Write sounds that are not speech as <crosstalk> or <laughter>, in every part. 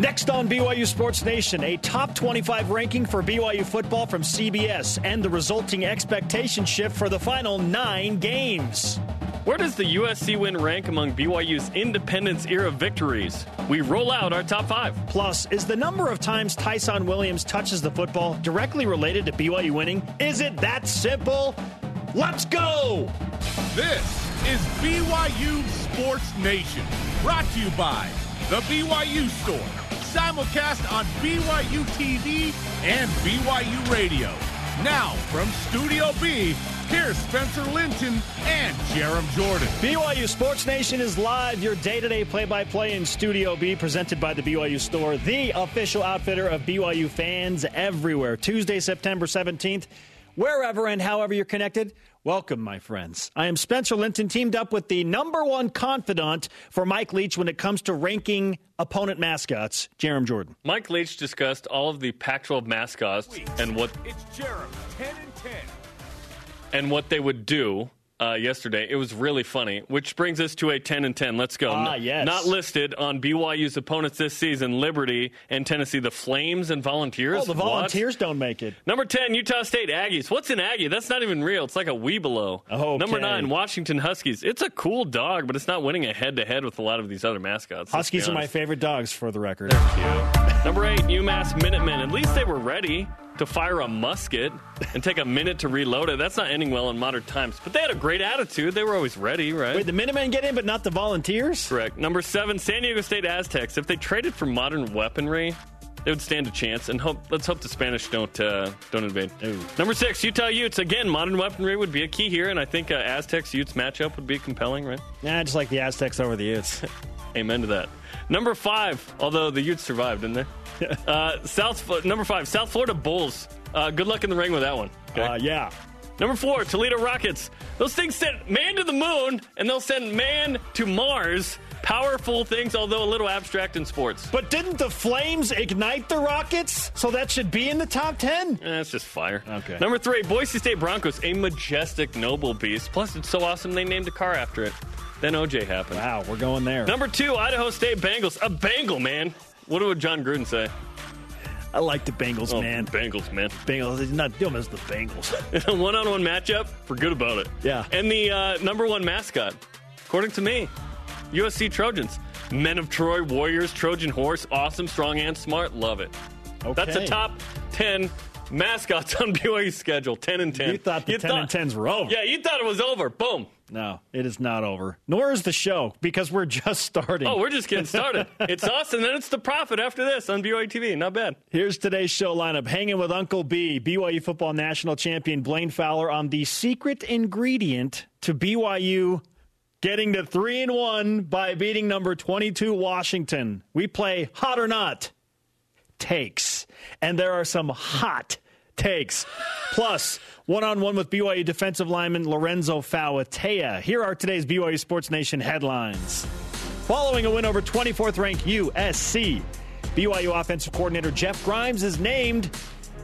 Next on BYU Sports Nation, a top 25 ranking for BYU football from CBS and the resulting expectation shift for the final nine games. Where does the USC win rank among BYU's independence era victories? We roll out our top five. Plus, is the number of times Tyson Williams touches the football directly related to BYU winning? Is it that simple? Let's go! This is BYU Sports Nation, brought to you by The BYU Store simulcast on BYU TV and BYU Radio. Now, from Studio B, here's Spencer Linton and Jarom Jordan. BYU Sports Nation is live, your day to day play by play in Studio B, presented by the BYU Store, the official outfitter of BYU fans everywhere. Tuesday, September 17th, wherever and however you're connected. Welcome, my friends. I am Spencer Linton, teamed up with the number one confidant for Mike Leach when it comes to ranking opponent mascots, Jarom Jordan. Mike Leach discussed all of the Pac 12 mascots and what. It's Jarom, 10 and 10. And what they would do uh, yesterday. It was really funny, which brings us to a 10 and 10. Let's go. Ah, yes. Not listed on BYU's opponents this season Liberty and Tennessee, the Flames and Volunteers. Oh, the Volunteers What? don't make it. Number 10, Utah State Aggies. What's an Aggie? That's not even real. It's like a Webelo. Okay. Number 9, Washington Huskies. It's a cool dog, but it's not winning a head to head with a lot of these other mascots. Huskies are my favorite dogs, for the record. Number 8, UMass Minutemen. At least they were ready to fire a musket and take a minute to reload it. That's not ending well in modern times. But they had a great attitude. They were always ready, right? Wait, the Minutemen get in, but not the Volunteers? Correct. Number seven, San Diego State Aztecs. If they traded for modern weaponry, they would stand a chance. And hope let's hope the Spanish don't uh, don't invade. Ooh. Number six, Utah Utes. Again, modern weaponry would be a key here, and I think uh, Aztecs Utes matchup would be compelling, right? Yeah, just like the Aztecs over the Utes. <laughs> Amen to that. Number five, although the Utes survived, didn't they? <laughs> uh, South number five, South Florida Bulls. Uh, good luck in the ring with that one. okay? Uh, yeah. Number four, Toledo Rockets. Those things send man to the moon, and they'll send man to Mars. Powerful things, although a little abstract in sports. But didn't the Flames ignite the Rockets? So that should be in the top 10? Eh, That's just fire. Okay. Number three, Boise State Broncos, a majestic, noble beast. Plus, it's so awesome they named a car after it. Then OJ happened. Wow, we're going there. Number two, Idaho State Bengals, a Bengal man. What would Jon Gruden say? I like the Bengals, Oh, man. Bengals, man. Bengals, he's not doing as the Bengals. <laughs> A one-on-one matchup, forget about it. Yeah. And the uh, number one mascot, according to me, USC Trojans. Men of Troy, Warriors, Trojan Horse, awesome, strong, and smart. Love it. That's the top 10 mascots <laughs> on BYU's schedule. 10 and 10. You thought the 10 and 10s were over. Yeah, you thought it was over. Boom. No, it is not over. Nor is the show because we're <laughs> just starting. Oh, we're just getting started. <laughs> it's us, and then it's the profit after this on BYU TV. Not bad. Here's today's show lineup. Hanging with Uncle B, BYU football national champion Blaine Fowler on the secret ingredient to BYU getting to 3 and 1 by beating number 22 Washington. We play hot or not takes. And there are some hot takes. Plus, one on one with BYU defensive lineman Lorenzo Fauatea. Here are today's BYU Sports Nation headlines. Following a win over 24th ranked USC, BYU offensive coordinator Jeff Grimes is named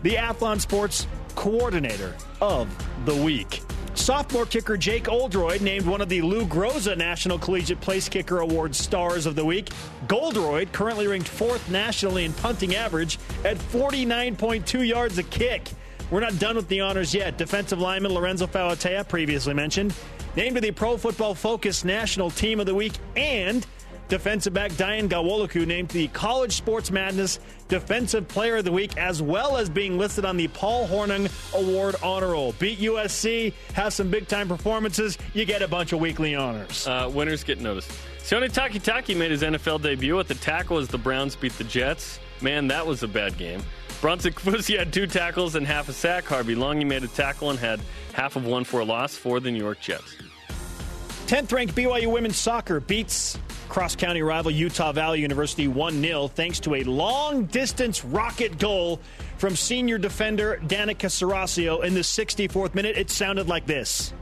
the Athlon Sports Coordinator of the Week. Sophomore kicker Jake Oldroyd named one of the Lou Groza National Collegiate Place Kicker Award Stars of the Week. Goldroyd, currently ranked fourth nationally in punting average at 49.2 yards a kick. We're not done with the honors yet. Defensive lineman Lorenzo Fauatea, previously mentioned, named to the Pro Football Focus National Team of the Week, and defensive back Dayan Ghanwoloku named the College Sports Madness Defensive Player of the Week, as well as being listed on the Paul Hornung Award honor roll. Beat USC, have some big time performances, you get a bunch of weekly honors. Uh, winners get noticed. Sione Takitaki made his NFL debut at the tackle as the Browns beat the Jets. Man, that was a bad game. Bronson <laughs> Kafusi had two tackles and half a sack. Harvey Langi made a tackle and had half of one for a loss for the New York Jets. 10th ranked BYU women's soccer beats cross county rival Utah Valley University 1 0 thanks to a long distance rocket goal from senior defender Danica Serasio in the 64th minute. It sounded like this.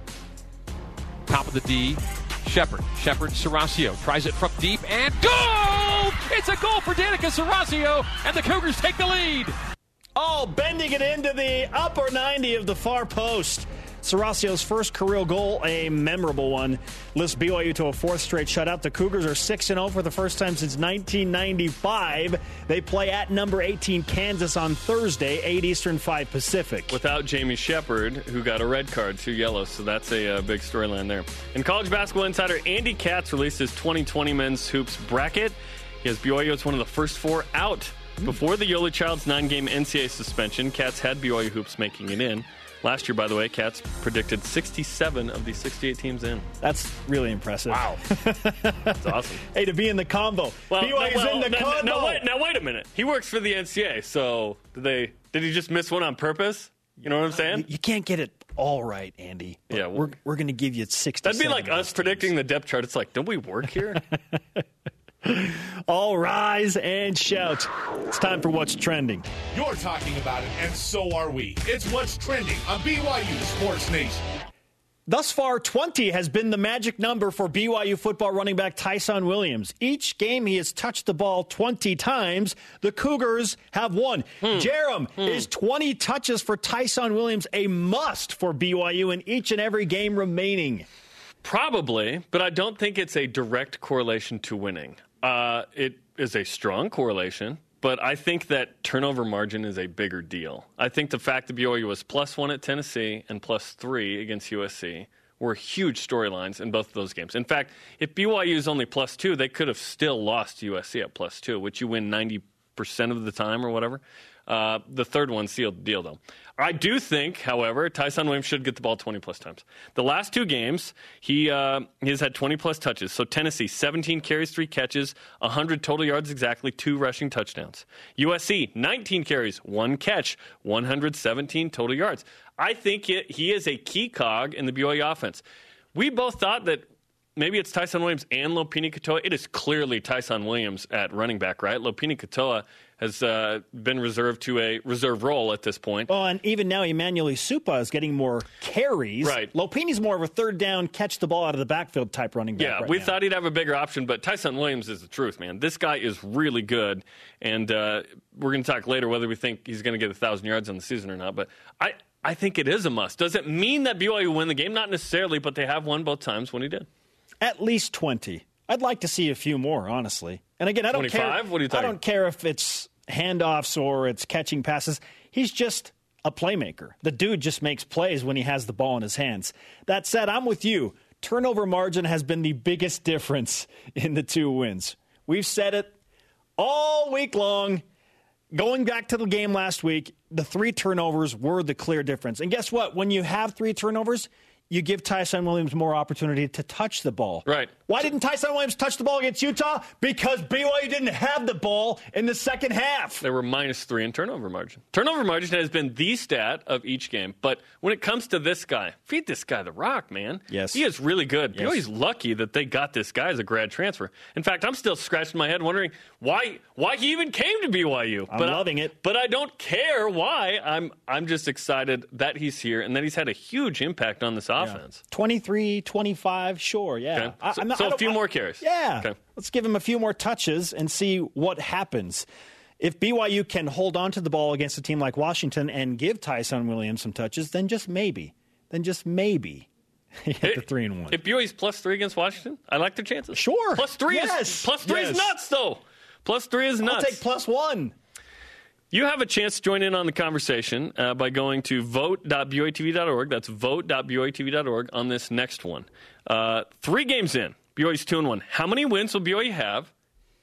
Top of the D, Shepard. Shepard, Serasio tries it from deep and goal! It's a goal for Danica Serasio, and the Cougars take the lead. Oh, bending it into the upper 90 of the far post. Sarasio's first career goal, a memorable one, lifts BYU to a fourth straight shutout. The Cougars are 6 0 for the first time since 1995. They play at number 18 Kansas on Thursday, 8 Eastern, 5 Pacific. Without Jamie Shepard, who got a red card, two yellows, so that's a uh, big storyline there. And college basketball insider Andy Katz released his 2020 men's hoops bracket. He has BYU as one of the first four out. Before the Yoeli Childs nine game NCAA suspension, Katz had BYU hoops making it in. Last year, by the way, Katz predicted 67 of the 68 teams in. That's really impressive. Wow. <laughs> That's awesome. hey, to be in the combo. Well, BYU's well, in the combo. Now wait, now, wait a minute. He works for the NCAA, so did they? Did he just miss one on purpose? You know what I'm uh, saying? You can't get it all right, Andy. Yeah, well- we're, we're going to give you 60. That'd be like us predicting the depth chart. It's like, don't we work here? <laughs> All rise and shout. It's time for What's Trending. You're talking about it, and so are we. It's what's trending on BYU Sports Nation. Thus far, 20 has been the magic number for BYU football running back Tyson Williams. Each game he has touched the ball 20 times. The Cougars have won. Hmm. Jarom, hmm. is 20 touches for Tyson Williams a must for BYU in each and every game remaining? Probably, but I don't think it's a direct correlation to winning. Uh, it is a strong correlation, but I think that turnover margin is a bigger deal. I think the fact that BYU was plus one at Tennessee and plus three against USC were huge storylines in both of those games. In fact, if BYU is only plus two, they could have still lost USC at plus two, which you win 90% of the time or whatever. Uh, the third one sealed the deal, though. I do think, however, Tyson Williams should get the ball 20 plus times. The last two games, he uh, had 20 plus touches. So Tennessee, 17 carries, three catches, 100 total yards exactly, two rushing touchdowns. USC, 19 carries, one catch, 117 total yards. I think it, he is a key cog in the BYU offense. We both thought that maybe it's Tyson Williams and Lopini Katoa. It is clearly Tyson Williams at running back, right? Lopini Katoa has uh, been reserved to a reserve role at this point. Well, and even now, Emmanuel Esukpa is getting more carries. Right. Lopini's more of a third down, catch the ball out of the backfield type running back. Yeah, right we now. thought he'd have a bigger option, but Tyson Williams is the truth, man. This guy is really good, and uh, we're going to talk later whether we think he's going to get a thousand yards on the season or not. But I, I think it is a must. Does it mean that BYU win the game? Not necessarily, but they have won both times when he did. At least 20. I'd like to see a few more, honestly. And again, I don't care. What are you I don't care if it's handoffs or it's catching passes. He's just a playmaker. The dude just makes plays when he has the ball in his hands. That said, I'm with you. Turnover margin has been the biggest difference in the two wins. We've said it all week long. Going back to the game last week, the three turnovers were the clear difference. And guess what? When you have three turnovers, you give Tyson Williams more opportunity to touch the ball. Right. Why didn't Tyson Williams touch the ball against Utah? Because BYU didn't have the ball in the second half. They were minus three in turnover margin. Turnover margin has been the stat of each game. But when it comes to this guy, feed this guy the rock, man. Yes. He is really good. Yes. BYU's lucky that they got this guy as a grad transfer. In fact, I'm still scratching my head wondering why why he even came to BYU. I'm but I- loving it. But I don't care why. I'm I'm just excited that he's here and that he's had a huge impact on this offense. 23, 25, sure, yeah. Okay. I- So- I'm not- so a few more carries. Yeah. Okay. Let's give him a few more touches and see what happens. If BYU can hold on to the ball against a team like Washington and give Tyson Williams some touches, then just maybe, then just maybe, he <laughs> hit the three and one. If BYU's plus three against Washington, I like their chances. Sure. Plus three Yes. is plus three Yes. is nuts though. Plus three is I'll nuts. take plus one. You have a chance to join in on the conversation uh, by going to vote.byutv.org. That's vote.byutv.org on this next one. Uh, three games in, BYU's two and one. How many wins will BYU have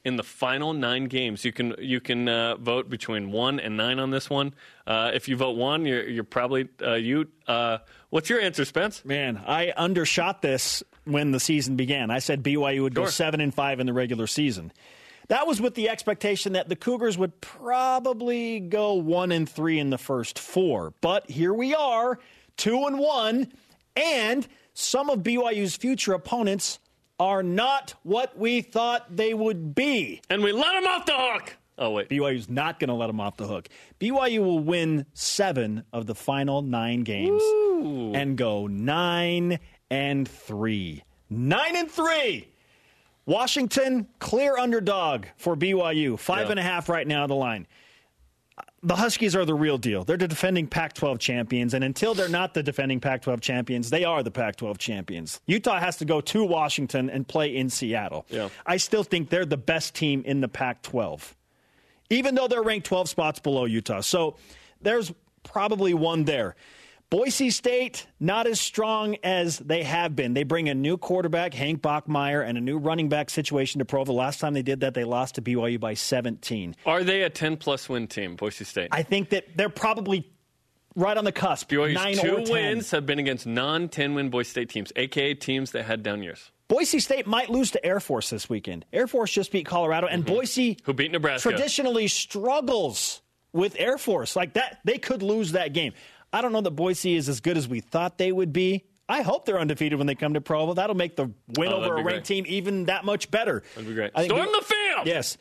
in the final nine games? You can you can uh, vote between one and nine on this one. Uh, if you vote one, you're, you're probably uh, you. Uh, what's your answer, Spence? Man, I undershot this when the season began. I said BYU would go seven and five in the regular season. That was with the expectation that the Cougars would probably go one and three in the first four. But here we are, two and one, and some of BYU's future opponents are not what we thought they would be. And we let them off the hook. Oh wait, BYU's not going to let them off the hook. BYU will win seven of the final nine games and go nine and three. Nine and three. Washington, clear underdog for BYU. Five Yeah. and a half right now, the line. The Huskies are the real deal. They're the defending Pac 12 champions, and until they're not the defending Pac 12 champions, they are the Pac 12 champions. Utah has to go to Washington and play in Seattle. Yeah. I still think they're the best team in the Pac 12, even though they're ranked 12 spots below Utah. So there's probably one there. Boise State, not as strong as they have been. They bring a new quarterback, Hank Bachmeier, and a new running back situation to Provo. Last time they did that, they lost to BYU by 17. Are they a 10 plus win team, Boise State? I think that they're probably right on the cusp. BYU's nine two or 10. wins have been against non 10 win Boise State teams, aka teams that had down years. Boise State might lose to Air Force this weekend. Air Force just beat Colorado, and Boise, Mm-hmm. Who beat Nebraska. traditionally struggles with Air Force. Like that, they could lose that game. I don't know that Boise is as good as we thought they would be. I hope they're undefeated when they come to Provo. That'll make the win Oh, over a ranked great. team even that much better. That'd be great. I think Storm we- the field! Yes.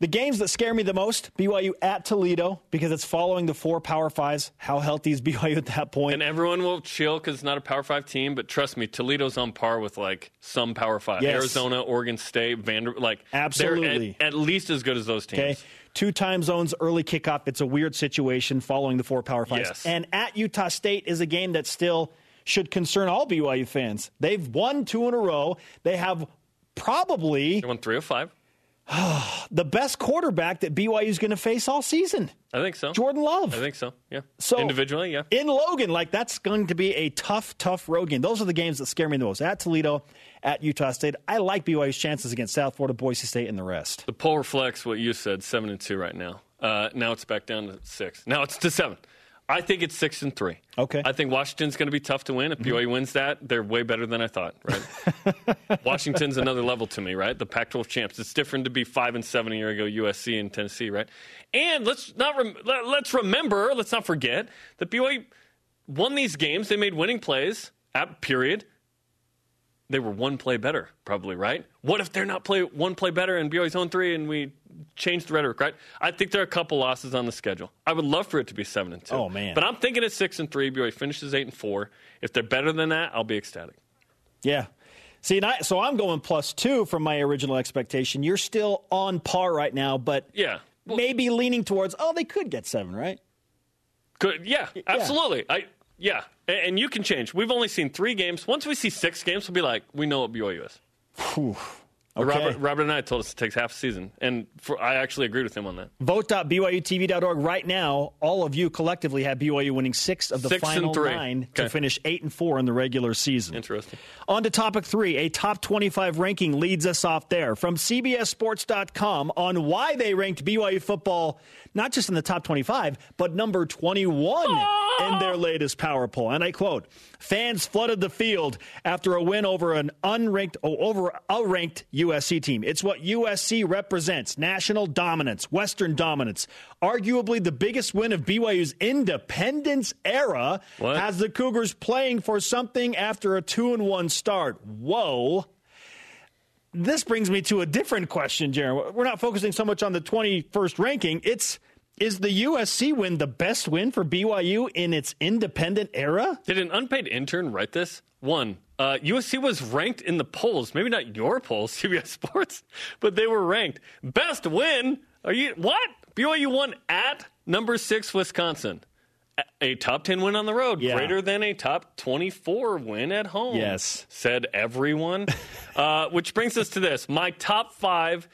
The games that scare me the most, BYU at Toledo, because it's following the four Power Fives. How healthy is <laughs> BYU at that point? And everyone will chill because it's not a Power Five team, but trust me, Toledo's on par with like some Power Five. Yes. Arizona, Oregon State, Vanderbilt. like Absolutely. they're at, at least as good as those teams. Okay. Two time zones, early kickoff. It's a weird situation following the four power fives. Yes. And at Utah State is a game that still should concern all BYU fans. They've won two in a row. They have probably They won three of five. <sighs> the best quarterback that BYU is going to face all season, I think so. Jordan Love. I think so. Yeah. So individually, yeah. In Logan, like that's going to be a tough, tough road game. Those are the games that scare me the most. At Toledo, at Utah State. I like BYU's chances against South Florida, Boise State, and the rest. The poll reflects what you said, seven and two right now. Uh, now it's back down to six. Now it's to seven. I think it's six and three. Okay. I think Washington's going to be tough to win. If mm-hmm. BYU wins that, they're way better than I thought. Right. <laughs> Washington's another level to me. Right. The Pac-12 champs. It's different to be five and seven a year ago. USC and Tennessee. Right. And let's not rem- let, let's remember. Let's not forget that BYU won these games. They made winning plays. At period they were one play better, probably, right? What if they're not play one play better and BYU's own three and we change the rhetoric, right? I think there are a couple losses on the schedule. I would love for it to be seven and two. Oh, man. But I'm thinking it's six and three. BYU finishes eight and four. If they're better than that, I'll be ecstatic. Yeah. See, and I, so I'm going plus two from my original expectation. You're still on par right now, but Yeah. Well, maybe leaning towards, oh, they could get seven, right? Good. Yeah, absolutely. I yeah, and, you can change. We've only seen three games. Once we see six games, we'll be like, we know what BYU is. Okay. Robert, Robert and I told us it takes half a season, and for, I actually agreed with him on that. Vote.byutv.org right now. All of you collectively have BYU winning six of the Six final nine to finish eight and four in the regular season. Interesting. On to topic three. A top 25 ranking leads us off there from CBSSports.com on why they ranked BYU football not just in the top 25, but number 21 in ah! their latest power poll. And I quote Fans flooded the field after a win over an unranked, oh, over a ranked USC team. It's what USC represents national dominance, Western dominance. Arguably the biggest win of BYU's independence era What? has the Cougars playing for something after a 2 and 1 start. Whoa. This brings me to a different question, Jarom. We're not focusing so much on the 21st ranking. It's is the USC win the best win for BYU in its independent era? Did an unpaid intern write this? One, uh, USC was ranked in the polls, maybe not your polls, <laughs> CBS Sports, but they were ranked. Best win? Are you what? BYU won at number six Wisconsin. A- top 10 win on the road, Yeah. greater than a top 24 win at home. Yes. Said everyone. <laughs> uh, which brings us to this my top five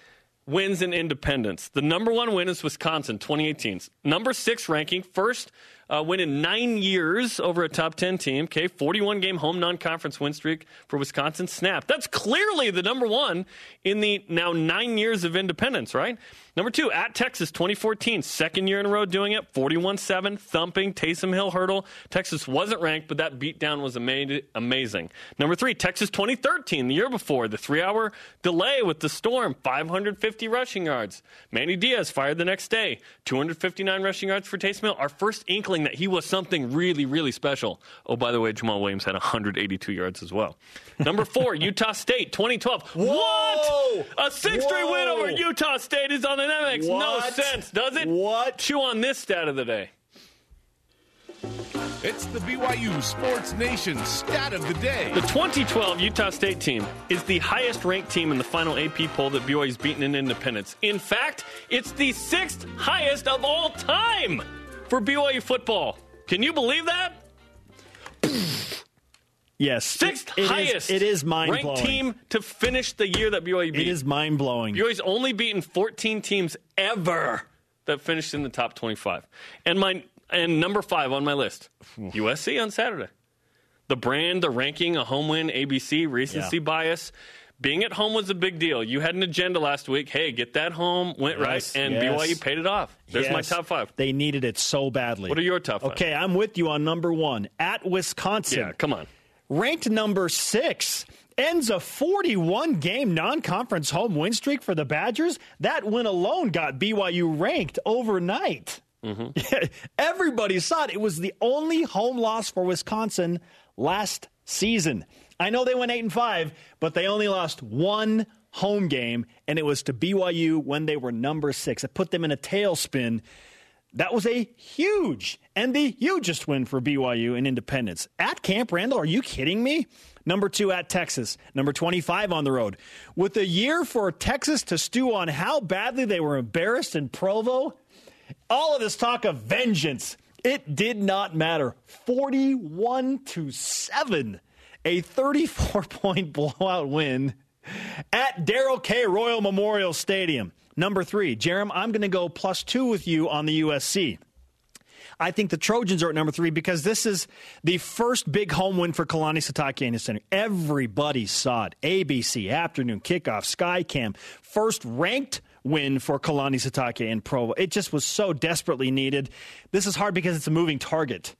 wins in independence. The number one win is Wisconsin, 2018. Number six ranking, first uh, win in nine years over a top 10 team. Okay, 41 game home non conference win streak for Wisconsin. Snap. That's clearly the number one in the now nine years of independence, right? Number two, at Texas, 2014, second year in a row doing it, 41 7, thumping, Taysom Hill hurdle. Texas wasn't ranked, but that beatdown was ama- amazing. Number three, Texas 2013, the year before, the three hour delay with the storm, 550 rushing yards. Manny Diaz fired the next day, 259 rushing yards for Taysom Hill. Our first inkling that he was something really, really special. Oh, by the way, Jamaal Williams had 182 yards as well. Number four, <laughs> Utah State, 2012. What? A six straight win over Utah State is on the that makes no What? sense, does it? What? Chew on this stat of the day. It's the BYU Sports Nation stat of the day. The 2012 Utah State team is the highest ranked team in the final AP poll that BYU's beaten in independence. In fact, it's the sixth highest of all time for BYU football. Can you believe that? Yes, Sixth it is- highest it is mind ranked blowing. team to finish the year that BYU beat. It is mind blowing. BYU's only beaten 14 teams ever that finished in the top 25. And my and number 5 on my list, USC on Saturday. The brand, the ranking, a home win, ABC, recency Yeah. bias. Being at home was a big deal. You had an agenda last week. Hey, get that home, went Yes, right, and yes. BYU paid it off. There's my top 5. They needed it so badly. What are your top five? Okay, I'm with you on number one at Wisconsin. Yeah, come on. Ranked number six. Ends a 41 game non conference home win streak for the Badgers. That win alone got BYU ranked overnight. Mm-hmm. <laughs> Everybody saw it. It was the only home loss for Wisconsin last season. I know they went 8 and 5, but they only lost one home game, and it was to BYU when they were number six. It put them in a tailspin. That was a huge and the hugest win for BYU in independence. At Camp Randall, are you kidding me? Number two at Texas, number 25 on the road. With a year for Texas to stew on how badly they were embarrassed in Provo, all of this talk of vengeance, it did not matter. 41 to 7, a 34 <laughs> point blowout win at Darrell K. Royal Memorial Stadium. Number three, Jarom, I'm going to go plus two with you on the USC. I think the Trojans are at number three because this is the first big home win for Kalani Sitake in his center. Everybody saw it. ABC, afternoon kickoff, Skycam, first ranked win for Kalani Sitake in Provo. It just was so desperately needed. This is hard because it's a moving target.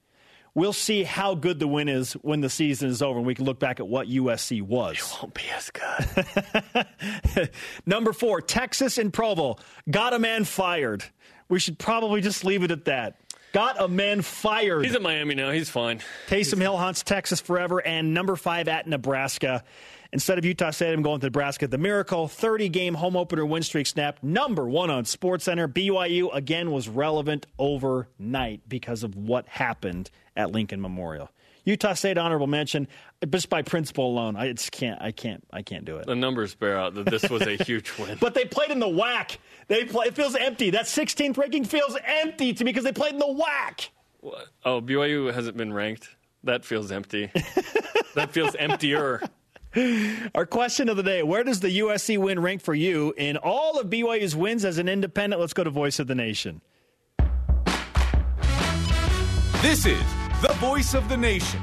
We'll see how good the win is when the season is over and we can look back at what USC was. It won't be as good. <laughs> Number four, Texas and Provo. Got a man fired. We should probably just leave it at that. Got a man fired. He's at Miami now. He's fine. Taysom Hill haunts Texas forever. And number five at Nebraska. Instead of Utah State, I'm going to Nebraska. The Miracle 30 game home opener win streak snap. Number one on SportsCenter. BYU again was relevant overnight because of what happened at Lincoln Memorial. Utah State honorable mention just by principle alone. I just can't. I can't. I can't do it. The numbers bear out that this was a <laughs> huge win. But they played in the WAC. They play, it feels empty. That 16th ranking feels empty to me because they played in the WAC. Oh, BYU hasn't been ranked. That feels empty. <laughs> that feels emptier. Our question of the day Where does the USC win rank for you in all of BYU's wins as an independent? Let's go to Voice of the Nation. This is the voice of the nation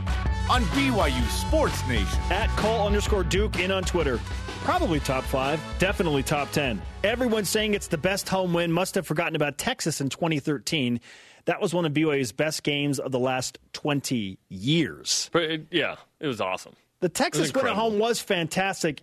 on BYU Sports Nation. At Cole underscore Duke in on Twitter. Probably top five, definitely top 10. Everyone's saying it's the best home win. Must have forgotten about Texas in 2013. That was one of BYU's best games of the last 20 years. But it, yeah, it was awesome. The Texas win at home was fantastic.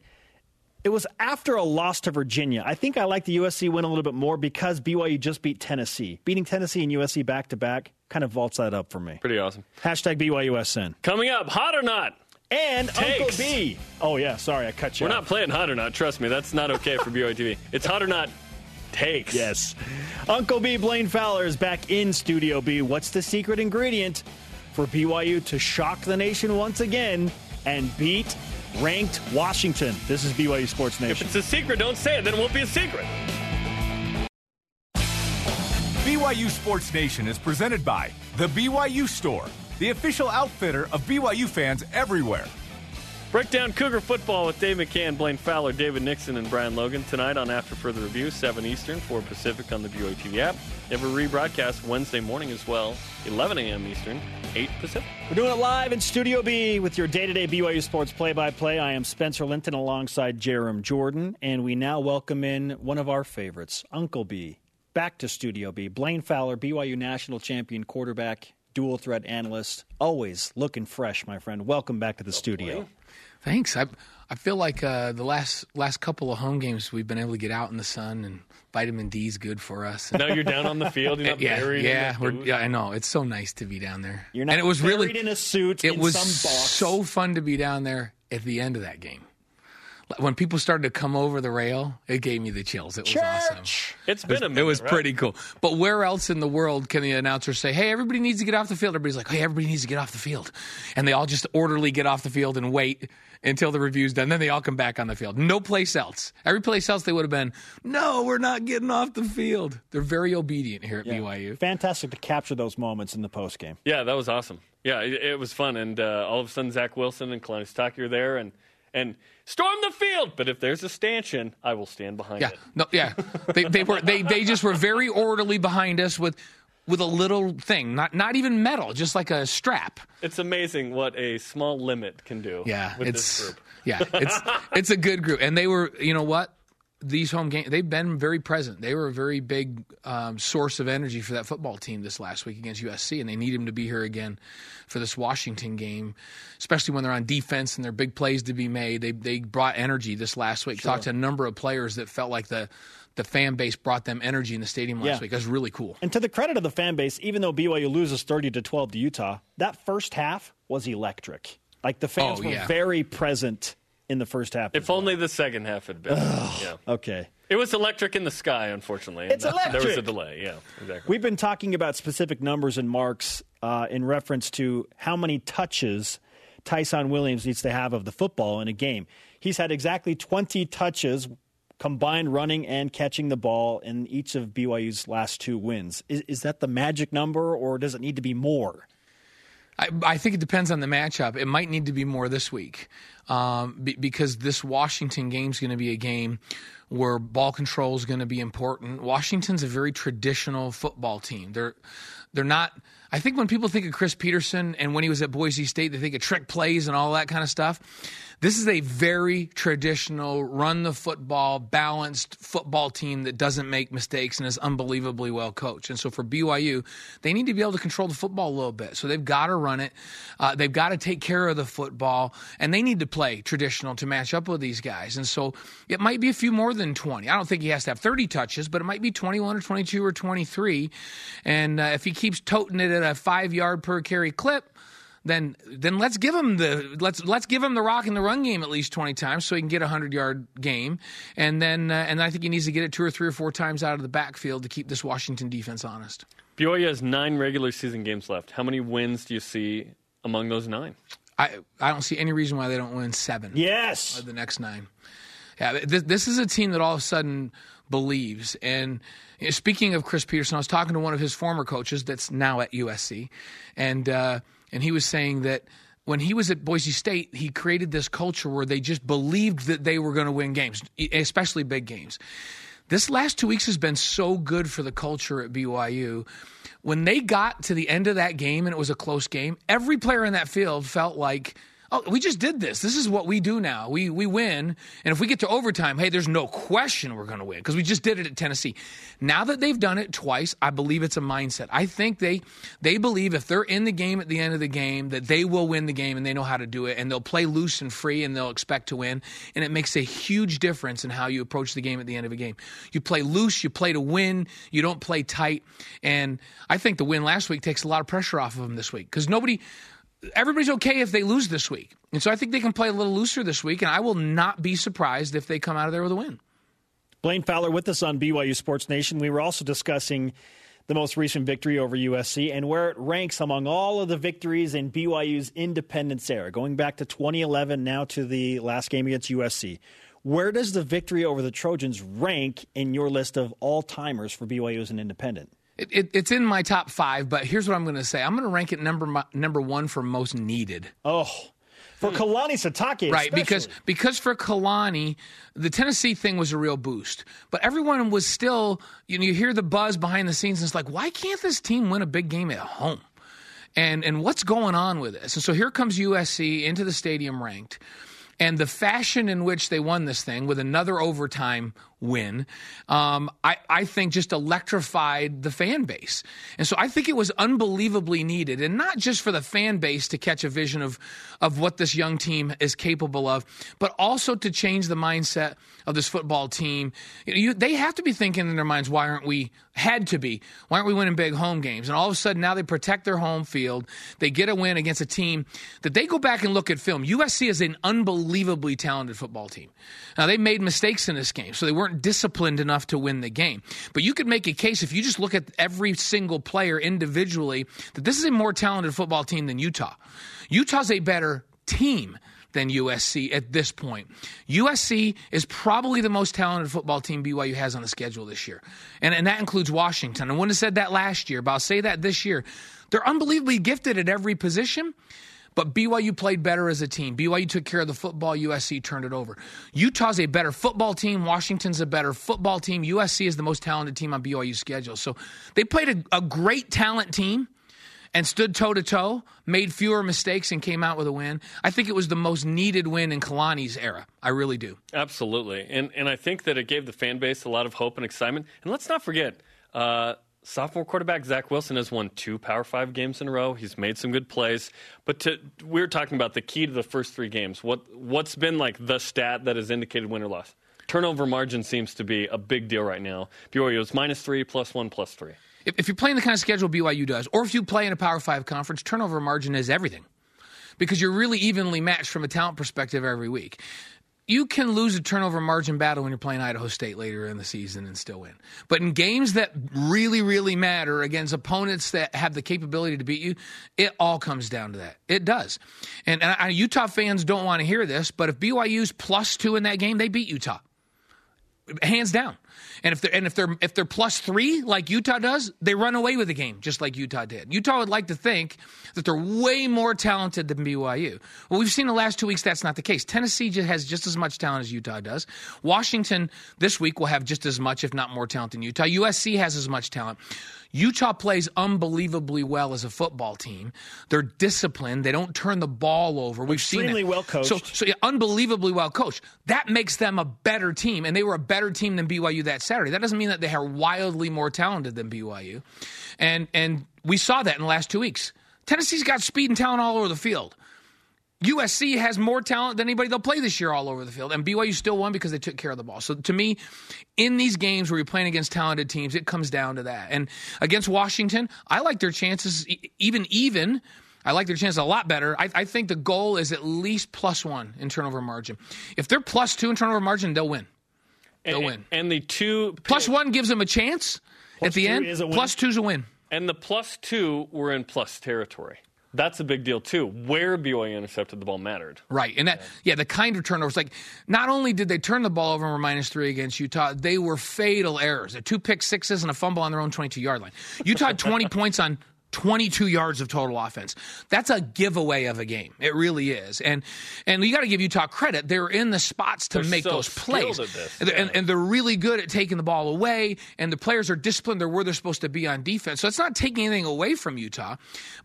It was after a loss to Virginia. I think I like the USC win a little bit more because BYU just beat Tennessee. Beating Tennessee and USC back to back kind of vaults that up for me. Pretty awesome. Hashtag BYUSN. Coming up, hot or not? And Uncle B. Oh, yeah, sorry, I cut you We're off. not playing hot or not. Trust me, that's not okay for BYU TV. It's hot or not. Takes. Yes. Uncle B, Blaine Fowler, is back in Studio B. What's the secret ingredient for BYU to shock the nation once again and beat ranked Washington? This is BYU Sports Nation. If it's a secret, don't say it. Then it won't be a secret. BYU Sports Nation is presented by The BYU Store, the official outfitter of BYU fans everywhere. Breakdown Cougar football with Dave McCann, Blaine Fowler, David Nixon, and Brian Logan tonight on After Further Review, 7 Eastern, 4 Pacific on the BYU TV app. They have a rebroadcast Wednesday morning as well, 11 a.m. Eastern, 8 Pacific. We're doing it live in Studio B with your day to day BYU Sports play by play. I am Spencer Linton alongside Jarom Jordan, and we now welcome in one of our favorites, Uncle B, back to Studio B. Blaine Fowler, BYU national champion quarterback, dual threat analyst, always looking fresh, my friend. Welcome back to the studio. Thanks. I I feel like uh, the last last couple of home games we've been able to get out in the sun and vitamin D is good for us. Now you're down on the field. You're not <laughs> yeah, buried. yeah, in we're, yeah. I know it's so nice to be down there. You're not and it was buried really in a suit It in was some box. so fun to be down there at the end of that game. When people started to come over the rail, it gave me the chills. It was awesome. It's been was, a minute, it was right? pretty cool. But where else in the world can the announcer say, "Hey, everybody needs to get off the field"? Everybody's like, "Hey, everybody needs to get off the field," and they all just orderly get off the field and wait until the review's done. Then they all come back on the field. No place else. Every place else they would have been, "No, we're not getting off the field." They're very obedient here at BYU. Fantastic to capture those moments in the post game. Yeah, that was awesome. Yeah, it, it was fun, and uh, all of a sudden Zach Wilson and Kalani Sitake are there, and and storm the field. But if there's a stanchion, I will stand behind Yeah, it. no, yeah. They, they were they, they just were very orderly behind us with with a little thing, not not even metal, just like a strap. It's amazing what a small limit can do. Yeah, with it's this group. yeah, <laughs> it's it's a good group, and they were, you know what, these home games they've been very present. They were a very big um, source of energy for that football team this last week against USC, and they need him to be here again for this Washington game, especially when they're on defense and there are big plays to be made. They they brought energy this last week. Talked to a number of players that felt like the the fan base brought them energy in the stadium last Yeah. week. That was really cool. And to the credit of the fan base, even though BYU loses 30 to 12 to Utah, that first half was electric. Like the fans Oh, were yeah. very present in the first half. If only the second half had been. yeah. Okay. It was electric in the sky, unfortunately. It's uh, There was a delay. Yeah, exactly. We've been talking about specific numbers and marks uh, in reference to how many touches Tyson Williams needs to have of the football in a game. He's had exactly 20 touches combined running and catching the ball in each of BYU's last two wins. Is, is that the magic number, or does it need to be more? I, I think it depends on the matchup. It might need to be more this week um, be, because this Washington game is going to be a game where ball control is going to be important. Washington's a very traditional football team. They're they're not. I think when people think of Chris Petersen and when he was at Boise State, they think of trick plays and all that kind of stuff. This is a very traditional, run the football, balanced football team that doesn't make mistakes and is unbelievably well coached. And so for BYU, they need to be able to control the football a little bit. So they've got to run it. Uh, they've got to take care of the football, and they need to play traditional to match up with these guys. And so it might be a few more than 20. I don't think he has to have 30 touches, but it might be 21 or 22 or 23. And uh, if he keeps toting it at a five yard per carry clip, then then let's give him the let's let's give him the rock in the run game at least 20 times so he can get a 100 yard game and then uh, and I think he needs to get it two or three or four times out of the backfield to keep this Washington defense honest. BYU has nine regular season games left. How many wins do you see among those nine? I I don't see any reason why they don't win 7 Yes. the next 9. Yeah, this, this is a team that all of a sudden believes and speaking of Chris Petersen, I was talking to one of his former coaches that's now at USC and uh, and he was saying that when he was at Boise State, he created this culture where they just believed that they were going to win games, especially big games. This last two weeks has been so good for the culture at BYU. When they got to the end of that game and it was a close game, every player in that field felt like, oh, we just did this. This is what we do now. We we win, and if we get to overtime, hey, there's no question we're going to win because we just did it at Tennessee. Now that they've done it twice, I believe it's a mindset. I think they they believe if they're in the game at the end of the game that they will win the game and they know how to do it and they'll play loose and free and they'll expect to win. And it makes a huge difference in how you approach the game at the end of a game. You play loose, you play to win, you don't play tight. And I think the win last week takes a lot of pressure off of them this week because nobody everybody's okay if they lose this week. And so I think they can play a little looser this week, and I will not be surprised if they come out of there with a win. Blaine Fowler with us on BYU Sports Nation. We were also discussing the most recent victory over USC and where it ranks among all of the victories in BYU's independence era, going back to 2011, now to the last game against USC. Where does the victory over the Trojans rank in your list of all timers for BYU as an independent? It, it, it's in my top five, but here's what I'm going to say: I'm going to rank it number number one for most needed. Oh, for hmm. Kalani Sitake, right because because for Kalani the Tennessee thing was a real boost. But everyone was still you know you hear the buzz behind the scenes and it's like why can't this team win a big game at home? And and what's going on with this? And so here comes USC into the stadium ranked and the fashion in which they won this thing with another overtime win, um, I, I think just electrified the fan base. And so I think it was unbelievably needed, and not just for the fan base to catch a vision of, of what this young team is capable of, but also to change the mindset of this football team. You, they have to be thinking in their minds, why aren't we, had to be, why aren't we winning big home games? And all of a sudden now they protect their home field. They get a win against a team that they go back and look at film. USC is an unbelievably talented football team. Now they made mistakes in this game, so they weren't disciplined enough to win the game. But you could make a case if you just look at every single player individually that this is a more talented football team than Utah. Utah's a better team than USC at this point. USC is probably the most talented football team BYU has on the schedule this year. And, and that includes Washington. I wouldn't have said that last year, but I'll say that this year. They're unbelievably gifted at every position. But BYU played better as a team. BYU took care of the football. USC turned it over. Utah's a better football team. Washington's a better football team. USC is the most talented team on BYU's schedule. So they played a, a great talent team and stood toe to toe, made fewer mistakes, and came out with a win. I think it was the most needed win in Kalani's era. I really do. Absolutely, and and I think that it gave the fan base a lot of hope and excitement. And let's not forget. Uh, sophomore quarterback Zach Wilson has won two Power Five games in a row. He's made some good plays, but to, we are talking about the key to the first three games. What what's been like the stat that has indicated win or loss? Turnover margin seems to be a big deal right now. BYU is minus three, plus one, plus three if, if you're playing the kind of schedule BYU does, or if you play in a Power Five conference, turnover margin is everything because you're really evenly matched from a talent perspective every week. You can lose a turnover margin battle when you're playing Idaho State later in the season and still win. But in games that really, really matter against opponents that have the capability to beat you, it all comes down to that. It does. And, and I, Utah fans don't want to hear this, but if BYU's plus two in that game, they beat Utah hands down. And if they're and if they're if they're plus three like Utah does, they run away with the game just like Utah did. Utah would like to think that they're way more talented than BYU. Well, we've seen the last two weeks that's not the case. Tennessee has just as much talent as Utah does. Washington this week will have just as much, if not more, talent than Utah. USC has as much talent. Utah plays unbelievably well as a football team. They're disciplined. They don't turn the ball over. We've Extremely seen it. well coached. So, so yeah, unbelievably well coached. That makes them a better team, and they were a better team than BYU that Saturday. That doesn't mean that they are wildly more talented than BYU, and and we saw that in the last two weeks. Tennessee's got speed and talent all over the field. USC has more talent than anybody they'll play this year all over the field. And BYU still won because they took care of the ball. So to me, in these games where you're playing against talented teams, it comes down to that. And against Washington, I like their chances even even. I like their chances a lot better. I, I think the goal is at least plus one in turnover margin. If they're plus two in turnover margin, they'll win. They'll and, win. And the two plus one gives them a chance plus at the end. Plus two's a win. And the plus two were in plus territory. That's a big deal too. Where BYU intercepted the ball mattered. Right, and that yeah, the kind of turnovers. Like, not only did they turn the ball over and were minus three against Utah, they were fatal errors—a Two pick sixes and a fumble on their own twenty-two yard line. Utah had twenty <laughs> points on 22 yards of total offense. That's a giveaway of a game. It really is. And and you got to give Utah credit. They're in the spots to they're make so those plays. And, yeah. and, and, they're really good at taking the ball away. And the players are disciplined. They're where they're supposed to be on defense. So it's not taking anything away from Utah.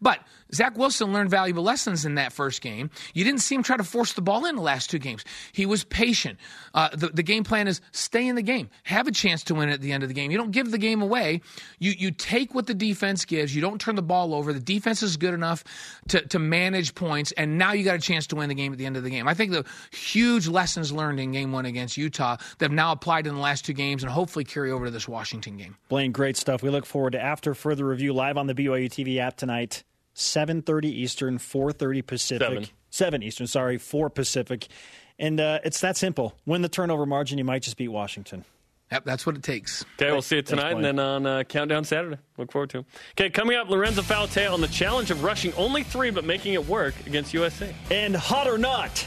But Zach Wilson learned valuable lessons in that first game. You didn't see him try to force the ball in the last two games. He was patient. Uh, the, the game plan is stay in the game, have a chance to win at the end of the game. You don't give the game away. You you take what the defense gives. You don't turn the ball over. The defense is good enough to, to manage points, and now you got a chance to win the game at the end of the game. I think the huge lessons learned in game one against Utah that have now applied in the last two games and hopefully carry over to this Washington game. Blaine, great stuff. We look forward to after further review live on the BYU TV app tonight. 7:30 Eastern, 4:30 Pacific. 7. 7 Eastern, sorry, 4 Pacific. And uh, it's that simple. Win the turnover margin, you might just beat Washington. Yep, that's what it takes. Okay, we'll see you tonight and then on uh, Countdown Saturday. Look forward to it. Okay, coming up, Lorenzo Fauci on the challenge of rushing only three but making it work against USA. And hot or not,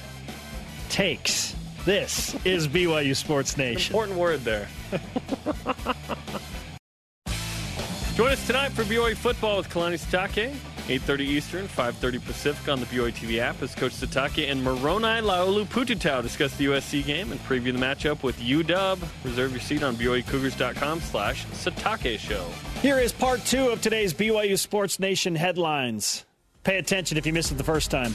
takes. This is BYU Sports Nation. Important word there. <laughs> Join us tonight for BYU football with Kalani Sitake. 8.30 Eastern, 5.30 Pacific on the BYU TV app as Coach Sitake and Moroni Laulu Pututau discuss the USC game and preview the matchup with UW. Reserve your seat on BYUCougars.com slash Sitake Show. Here is part two of today's BYU Sports Nation headlines. Pay attention if you missed it the first time.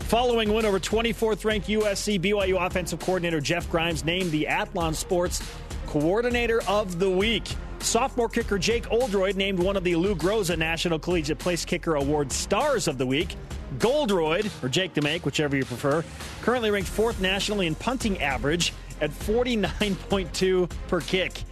Following win over 24th ranked USC, BYU offensive coordinator Jeff Grimes named the Athlon Sports Coordinator of the Week. Sophomore kicker Jake Oldroyd named one of the Lou Groza National Collegiate Place Kicker Award Stars of the Week. Goldroyd, or Jake to make, whichever you prefer, currently ranked fourth nationally in punting average at 49.2 per kick.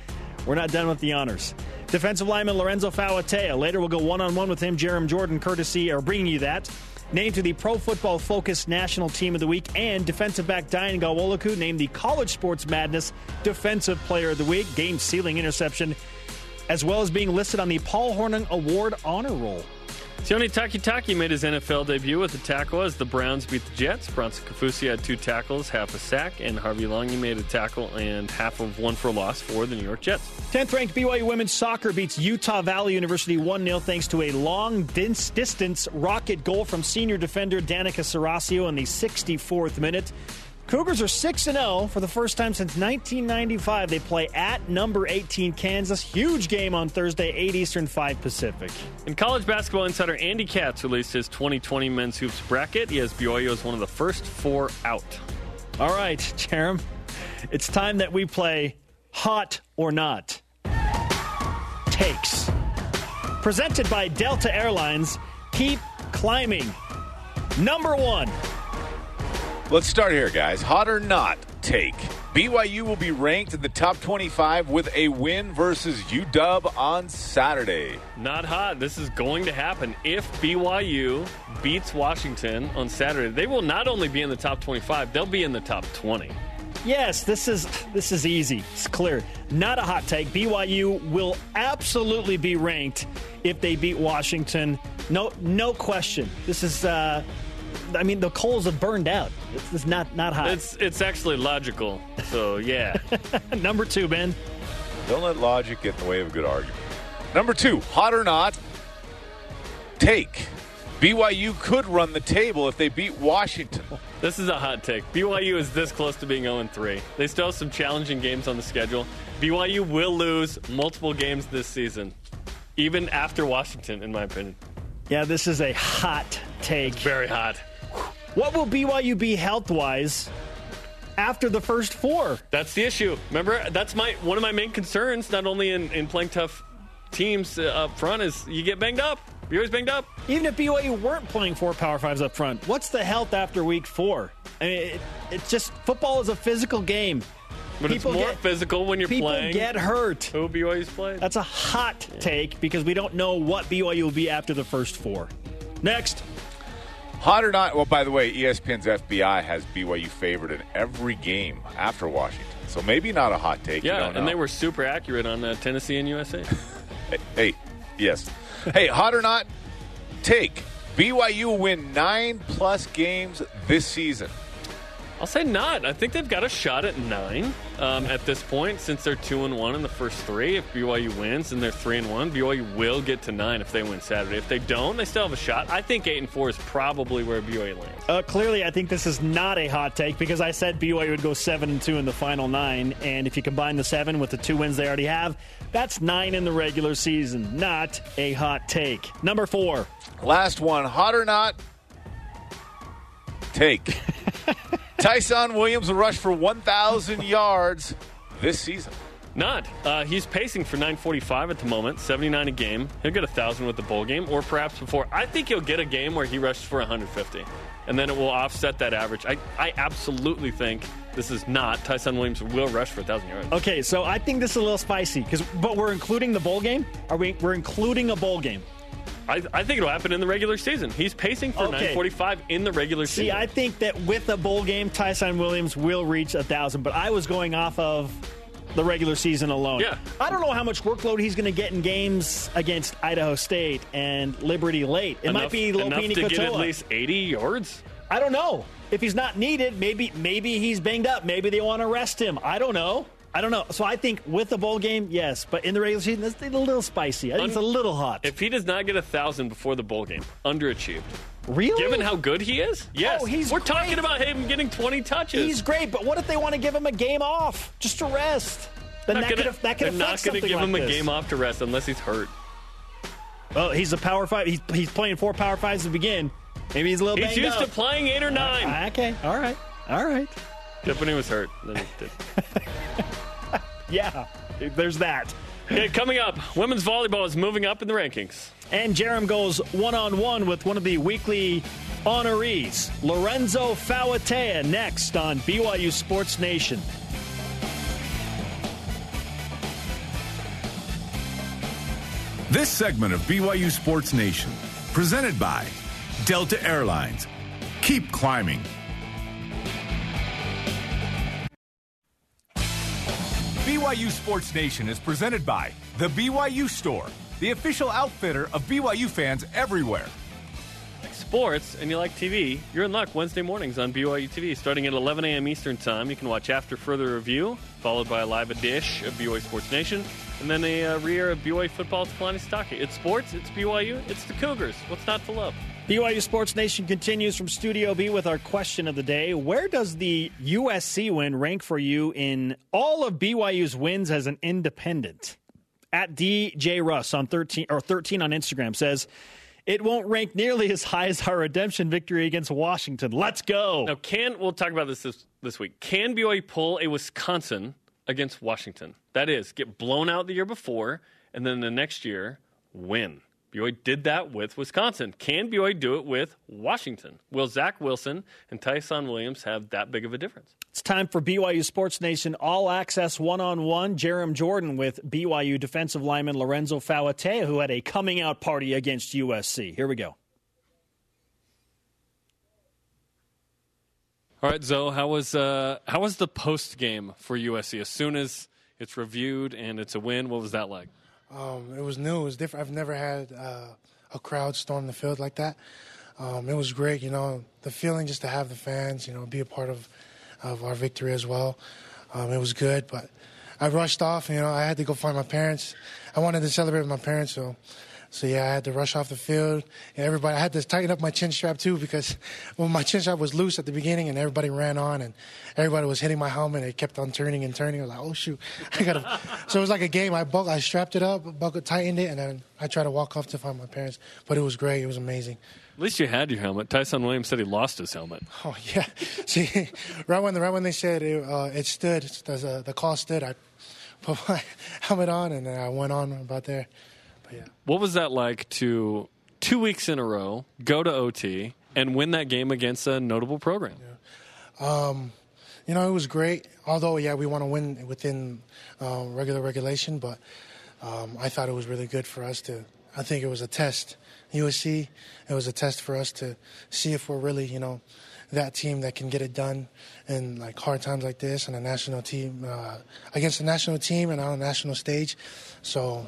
We're not done with the honors. Defensive lineman Lorenzo Fauatea. Later, we'll go one on one with him. Jarom Jordan, courtesy, or bringing you that. Named to the Pro Football Focus National Team of the Week, and defensive back Dayan Ghanwoloku named the College Sports Madness Defensive Player of the Week, game sealing interception, as well as being listed on the Paul Hornung Award honor roll. Sione Takitaki made his NFL debut with a tackle as the Browns beat the Jets. Bronson Kafusi had two tackles, half a sack, and Harvey Langi made a tackle and half of one for a loss for the New York Jets. 10th ranked BYU women's soccer beats Utah Valley University 1 0 thanks to a long distance rocket goal from senior defender Danica Serasio in the 64th minute. Cougars are 6 0 for the first time since 1995. They play at number 18 Kansas. Huge game on Thursday, 8 Eastern, 5 Pacific. In college basketball insider Andy Katz released his 2020 men's hoops bracket. He has BYU as one of the first four out. All right, <laughs> Jarom. It's time that we play Hot or Not. Takes. Presented by Delta Airlines. Keep climbing. Number one. Let's start here, guys. Hot or not take. BYU will be ranked in the top 25 with a win versus UW on Saturday. Not hot. This is going to happen. If BYU beats Washington on Saturday, they will not only be in the top 25, they'll be in the top 20. Yes, this is this is easy. It's clear. Not a hot take. BYU will absolutely be ranked if they beat Washington. No no question. This is uh I mean, the coals have burned out. It's, it's not not hot. It's it's actually logical. So yeah. <laughs> Number two, Ben. Don't let logic get in the way of a good argument. Number two, hot or not, take. BYU could run the table if they beat Washington. This is a hot take. BYU is this close to being 0 3. They still have some challenging games on the schedule. BYU will lose multiple games this season, even after Washington, in my opinion. Yeah, this is a hot take. Very hot. What will BYU be health wise after the first four? That's the issue. Remember, that's my one of my main concerns. Not only in, in playing tough teams uh, up front is you get banged up. You're always banged up. Even if BYU weren't playing four Power Fives up front, what's the health after week four? I mean, it, it's just football is a physical game. But People it's more get- physical when you're People playing. get hurt. Who BYU's played? That's a hot take because we don't know what BYU will be after the first four. Next. Hot or not? Well, by the way, ESPN's FPI has BYU favored in every game after Washington. So maybe not a hot take. you yeah, and they were super accurate on uh, Tennessee and USC. <laughs> Hey, hey, yes. hey, hot or not? Take. BYU win nine plus games this season. I'll say not. I think they've got a shot at nine um, at this point, since they're two and one in the first three. If BYU wins and they're three and one, BYU will get to nine if they win Saturday. If they don't, they still have a shot. I think eight and four is probably where BYU lands. Uh, clearly, I think this is not a hot take because I said BYU would go seven and two in the final nine, and if you combine the seven with the two wins they already have, that's nine in the regular season. Not a hot take. Number four. Last one, hot or not? Take. <laughs> Tyson Williams will rush for 1,000 yards this season. Not. Uh, he's pacing for 945 at the moment, 79 a game. He'll get a 1,000 with the bowl game, or perhaps before. I think he'll get a game where he rushes for 150, and then it will offset that average. I, I absolutely think this is not. Tyson Williams will rush for 1,000 yards. Okay, so I think this is a little spicy because, but we're including the bowl game. Are we? We're including a bowl game. I, I think it'll happen in the regular season. He's pacing for Okay. 945 in the regular See, season. See, I think that with a bowl game, Tyson Williams will reach a thousand. But I was going off of the regular season alone. Yeah. I don't know how much workload he's going to get in games against Idaho State and Liberty Late. It might be enough Lopini to get at least 80 yards. I don't know if he's not needed. Maybe maybe he's banged up. Maybe they want to rest him. I don't know. I don't know. So I think with the bowl game, yes, but in the regular season, it's a little spicy. I think it's a little hot. If he does not get a 1,000 before the bowl game, underachieved. really? Given how good he is, yes. Oh, he's We're great. talking about him getting 20 touches. He's great, but what if they want to give him a game off just to rest? Then Not that gonna- could that could they're not gonna give like him a game off to rest unless he's hurt. Well, he's a power five. He's, he's playing four power fives to begin. Maybe he's a little He's used up. to playing eight or nine. Ah, okay, all right, all right. Except when he was hurt. Then he did. <laughs> yeah, there's that. Okay, coming up, women's volleyball is moving up in the rankings. And Jarom goes one on one with one of the weekly honorees, Lorenzo Fauatea, next on BYU Sports Nation. This segment of BYU Sports Nation, presented by Delta Airlines. Keep climbing. BYU Sports Nation is presented by The BYU Store, the official outfitter of BYU fans everywhere. Like sports and you like TV, you're in luck Wednesday mornings on BYU TV. Starting at 11 a.m. Eastern Time, you can watch After Further Review, followed by a live edition of BYU Sports Nation, and then a uh, re-air of BYU Football to Kalani Sitake. It's sports, it's BYU, it's the Cougars. What's not to love? BYU Sports Nation continues from Studio B with our question of the day. Where does the USC win rank for you in all of BYU's wins as an independent? At DJ Russ on 13 or 13 on Instagram says it won't rank nearly as high as our redemption victory against Washington. Let's go. Now, can we'll talk about this this, this week? Can BYU pull a Wisconsin against Washington? That is, get blown out the year before, and then the next year win. BYU did that with Wisconsin. Can BYU do it with Washington? Will Zach Wilson and Tyson Williams have that big of a difference? It's time for BYU Sports Nation All Access One on One. Jarom Jordan with BYU defensive lineman Lorenzo Fauatea, who had a coming out party against USC. Here we go. All right, Zoe, how was uh, how was the post game for USC? As soon as it's reviewed and it's a win, what was that like? Um, it was new. It was different. I've never had uh, a crowd storm the field like that. Um, it was great. You know, the feeling just to have the fans, you know, be a part of of our victory as well. Um, it was good, but I rushed off. You know, I had to go find my parents. I wanted to celebrate with my parents, so so yeah, I had to rush off the field. And everybody, I had to tighten up my chin strap too because <laughs> well, my chin strap was loose at the beginning, and everybody ran on, and everybody was hitting my helmet. And it kept on turning and turning. I was like, oh shoot, <laughs> I gotta. so it was like a game. I buck, I strapped it up, buckled, tightened it, and then I tried to walk off to find my parents. But it was great. It was amazing. At least you had your helmet. Tyson Williams said he lost his helmet. Oh <laughs> yeah. See, right when the right when they said it, uh, it stood, the, the call stood, I put my helmet on, and then I went on about there. Yeah. What was that like to two weeks in a row go to OT and win that game against a notable program? Um, you know, it was great. Although, yeah, we want to win within uh, regular regulation, but um, I thought it was really good for us to. I think it was a test. USC, it was a test for us to see if we're really, you know, that team that can get it done in like hard times like this and a national team uh, against a national team and on a national stage. So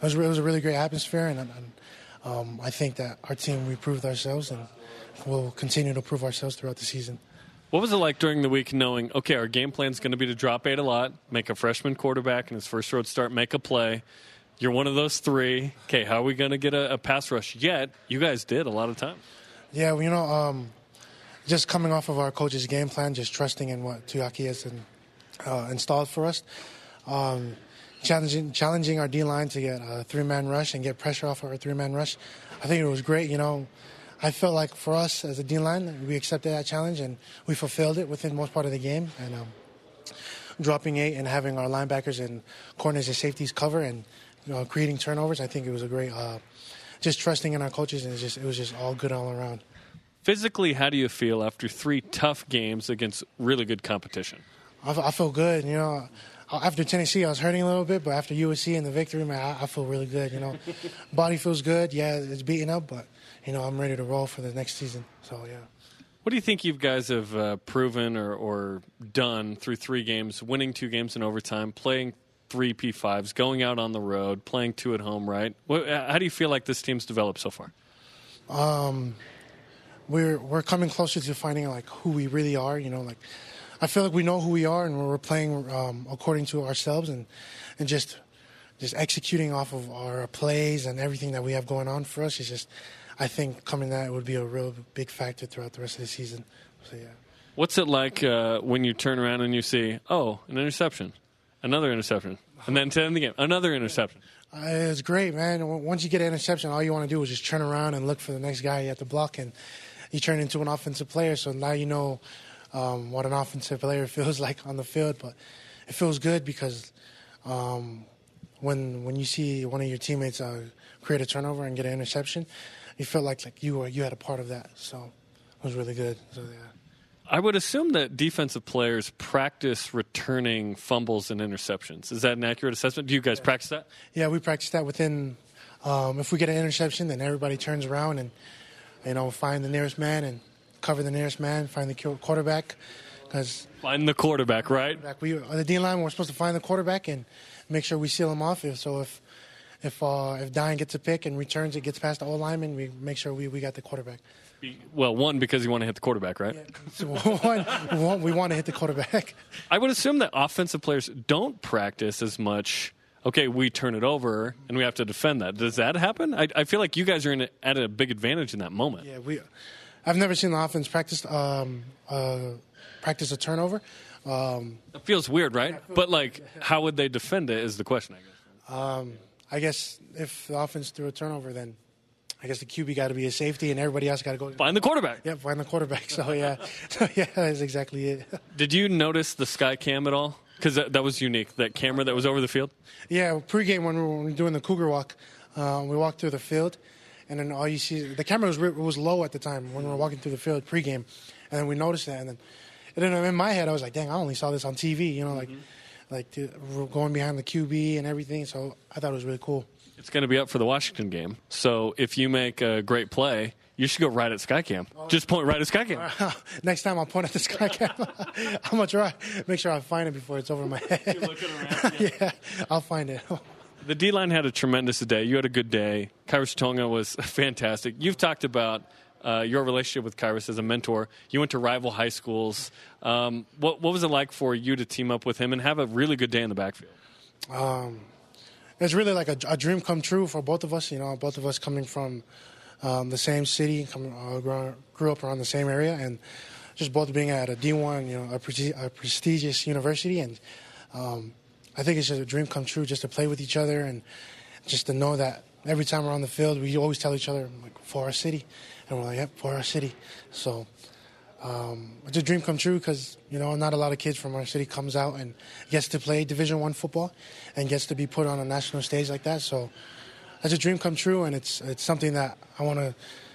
it was, it was a really great atmosphere, and, and um, I think that our team we proved ourselves, and we'll continue to prove ourselves throughout the season. What was it like during the week knowing, okay, our game plan is going to be to drop eight a lot, make a freshman quarterback in his first road start, make a play. You're one of those three. Okay, how are we going to get a, a, pass rush? Yet, you guys did a lot of times. Yeah, well, you know, um, just coming off of our coach's game plan, just trusting in what Tuiaki has uh, installed for us. Um, challenging challenging our D line to get a three man rush and get pressure off our three man rush. I think it was great. You know, I felt like for us as a D line, we accepted that challenge and we fulfilled it within most part of the game. And um, dropping eight and having our linebackers and corners and safeties cover and you know, creating turnovers, I think it was a great. Uh, just trusting in our coaches and it, just, it was just all good all around. Physically, how do you feel after three tough games against really good competition? I, I feel good. You know, after Tennessee, I was hurting a little bit, but after USC and the victory, man, I, I feel really good. You know, <laughs> body feels good. Yeah, it's beating up, but you know, I'm ready to roll for the next season. So yeah. What do you think you guys have uh, proven or, or done through three games, winning two games in overtime, playing three P5s, going out on the road, playing two at home, right? What, how do you feel like this team's developed so far? Um, we're we're coming closer to finding like who we really are. You know, like I feel like we know who we are and we're playing um, according to ourselves and and just just executing off of our plays and everything that we have going on for us is just I think coming that would be a real big factor throughout the rest of the season. So yeah. What's it like uh, when you turn around and you see, oh, an interception, another interception, and then to end the game, another interception? Uh, it's great, man. Once you get an interception, all you want to do is just turn around and look for the next guy at the block, and you turn into an offensive player. So now you know um, what an offensive player <laughs> feels like on the field. But it feels good because um, when when you see one of your teammates uh, create a turnover and get an interception, you feel like like you were you had a part of that. So it was really good. So yeah. I would assume that defensive players practice returning fumbles and interceptions. Is that an accurate assessment? Do you guys practice that? Yeah, we practice that within. Um, if we get an interception, then everybody turns around and you know find the nearest man and cover the nearest man, find the quarterback. Because Find the quarterback, right? we on the D line, we're supposed to find the quarterback and make sure we seal him off. So if if uh, if Dayan gets a pick and returns it gets past the O lineman, we make sure we, we got the quarterback. Well, one because you want to hit the quarterback, right? So <laughs> one, one, we want to hit the quarterback. I would assume that offensive players don't practice as much. Okay, we turn it over and we have to defend that. Does that happen? I, I feel like you guys are in a, at a big advantage in that moment. Yeah, we. I've never seen the offense practice um, uh, practice a turnover. Um, It feels weird, right? But like, how would they defend it? Is the question, I guess. I guess if the offense threw a turnover, then I guess the QB got to be a safety, and everybody else got to go. Find the quarterback. Yeah, find the quarterback. So yeah, <laughs> so yeah, that's exactly it. Did you notice the sky cam at all? Because that, that was unique. That camera that was over the field. Yeah, pregame when we were doing the Cougar walk, uh, we walked through the field, and then all you see the camera was was low at the time when we were walking through the field pregame, and then we noticed that, and then, and then in my head I was like, dang, I only saw this on TV, you know, like like the, going behind the QB and everything. So I thought it was really cool. It's going to be up for the Washington game. So if you make a great play, you should go right at Skycam. Oh. Just point right at Skycam. <laughs> Next time I'll point at the sky camera. <laughs> I'm gonna try make sure I find it before it's over my <laughs> head. yeah, I'll find it. The D line had a tremendous day. You had a good day. Khyiris Tonga was <laughs> fantastic. You've talked about uh, your relationship with Khyiris as a mentor. You went to rival high schools. Um, what, what was it like for you to team up with him and have a really good day in the backfield? it's really like a, a dream come true for both of us. You know, both of us coming from um, the same city, uh, grew, up around the same area, and just both being at a D1, you know, a, presti- a prestigious university, and um, I think it's just a dream come true just to play with each other and just to know that every time we're on the field, we always tell each other like for our city, and we're like, yep, for our city. So um, it's a dream come true because you know not a lot of kids from our city comes out and gets to play Division One football and gets to be put on a national stage like that. So it's a dream come true, and it's it's something that I want to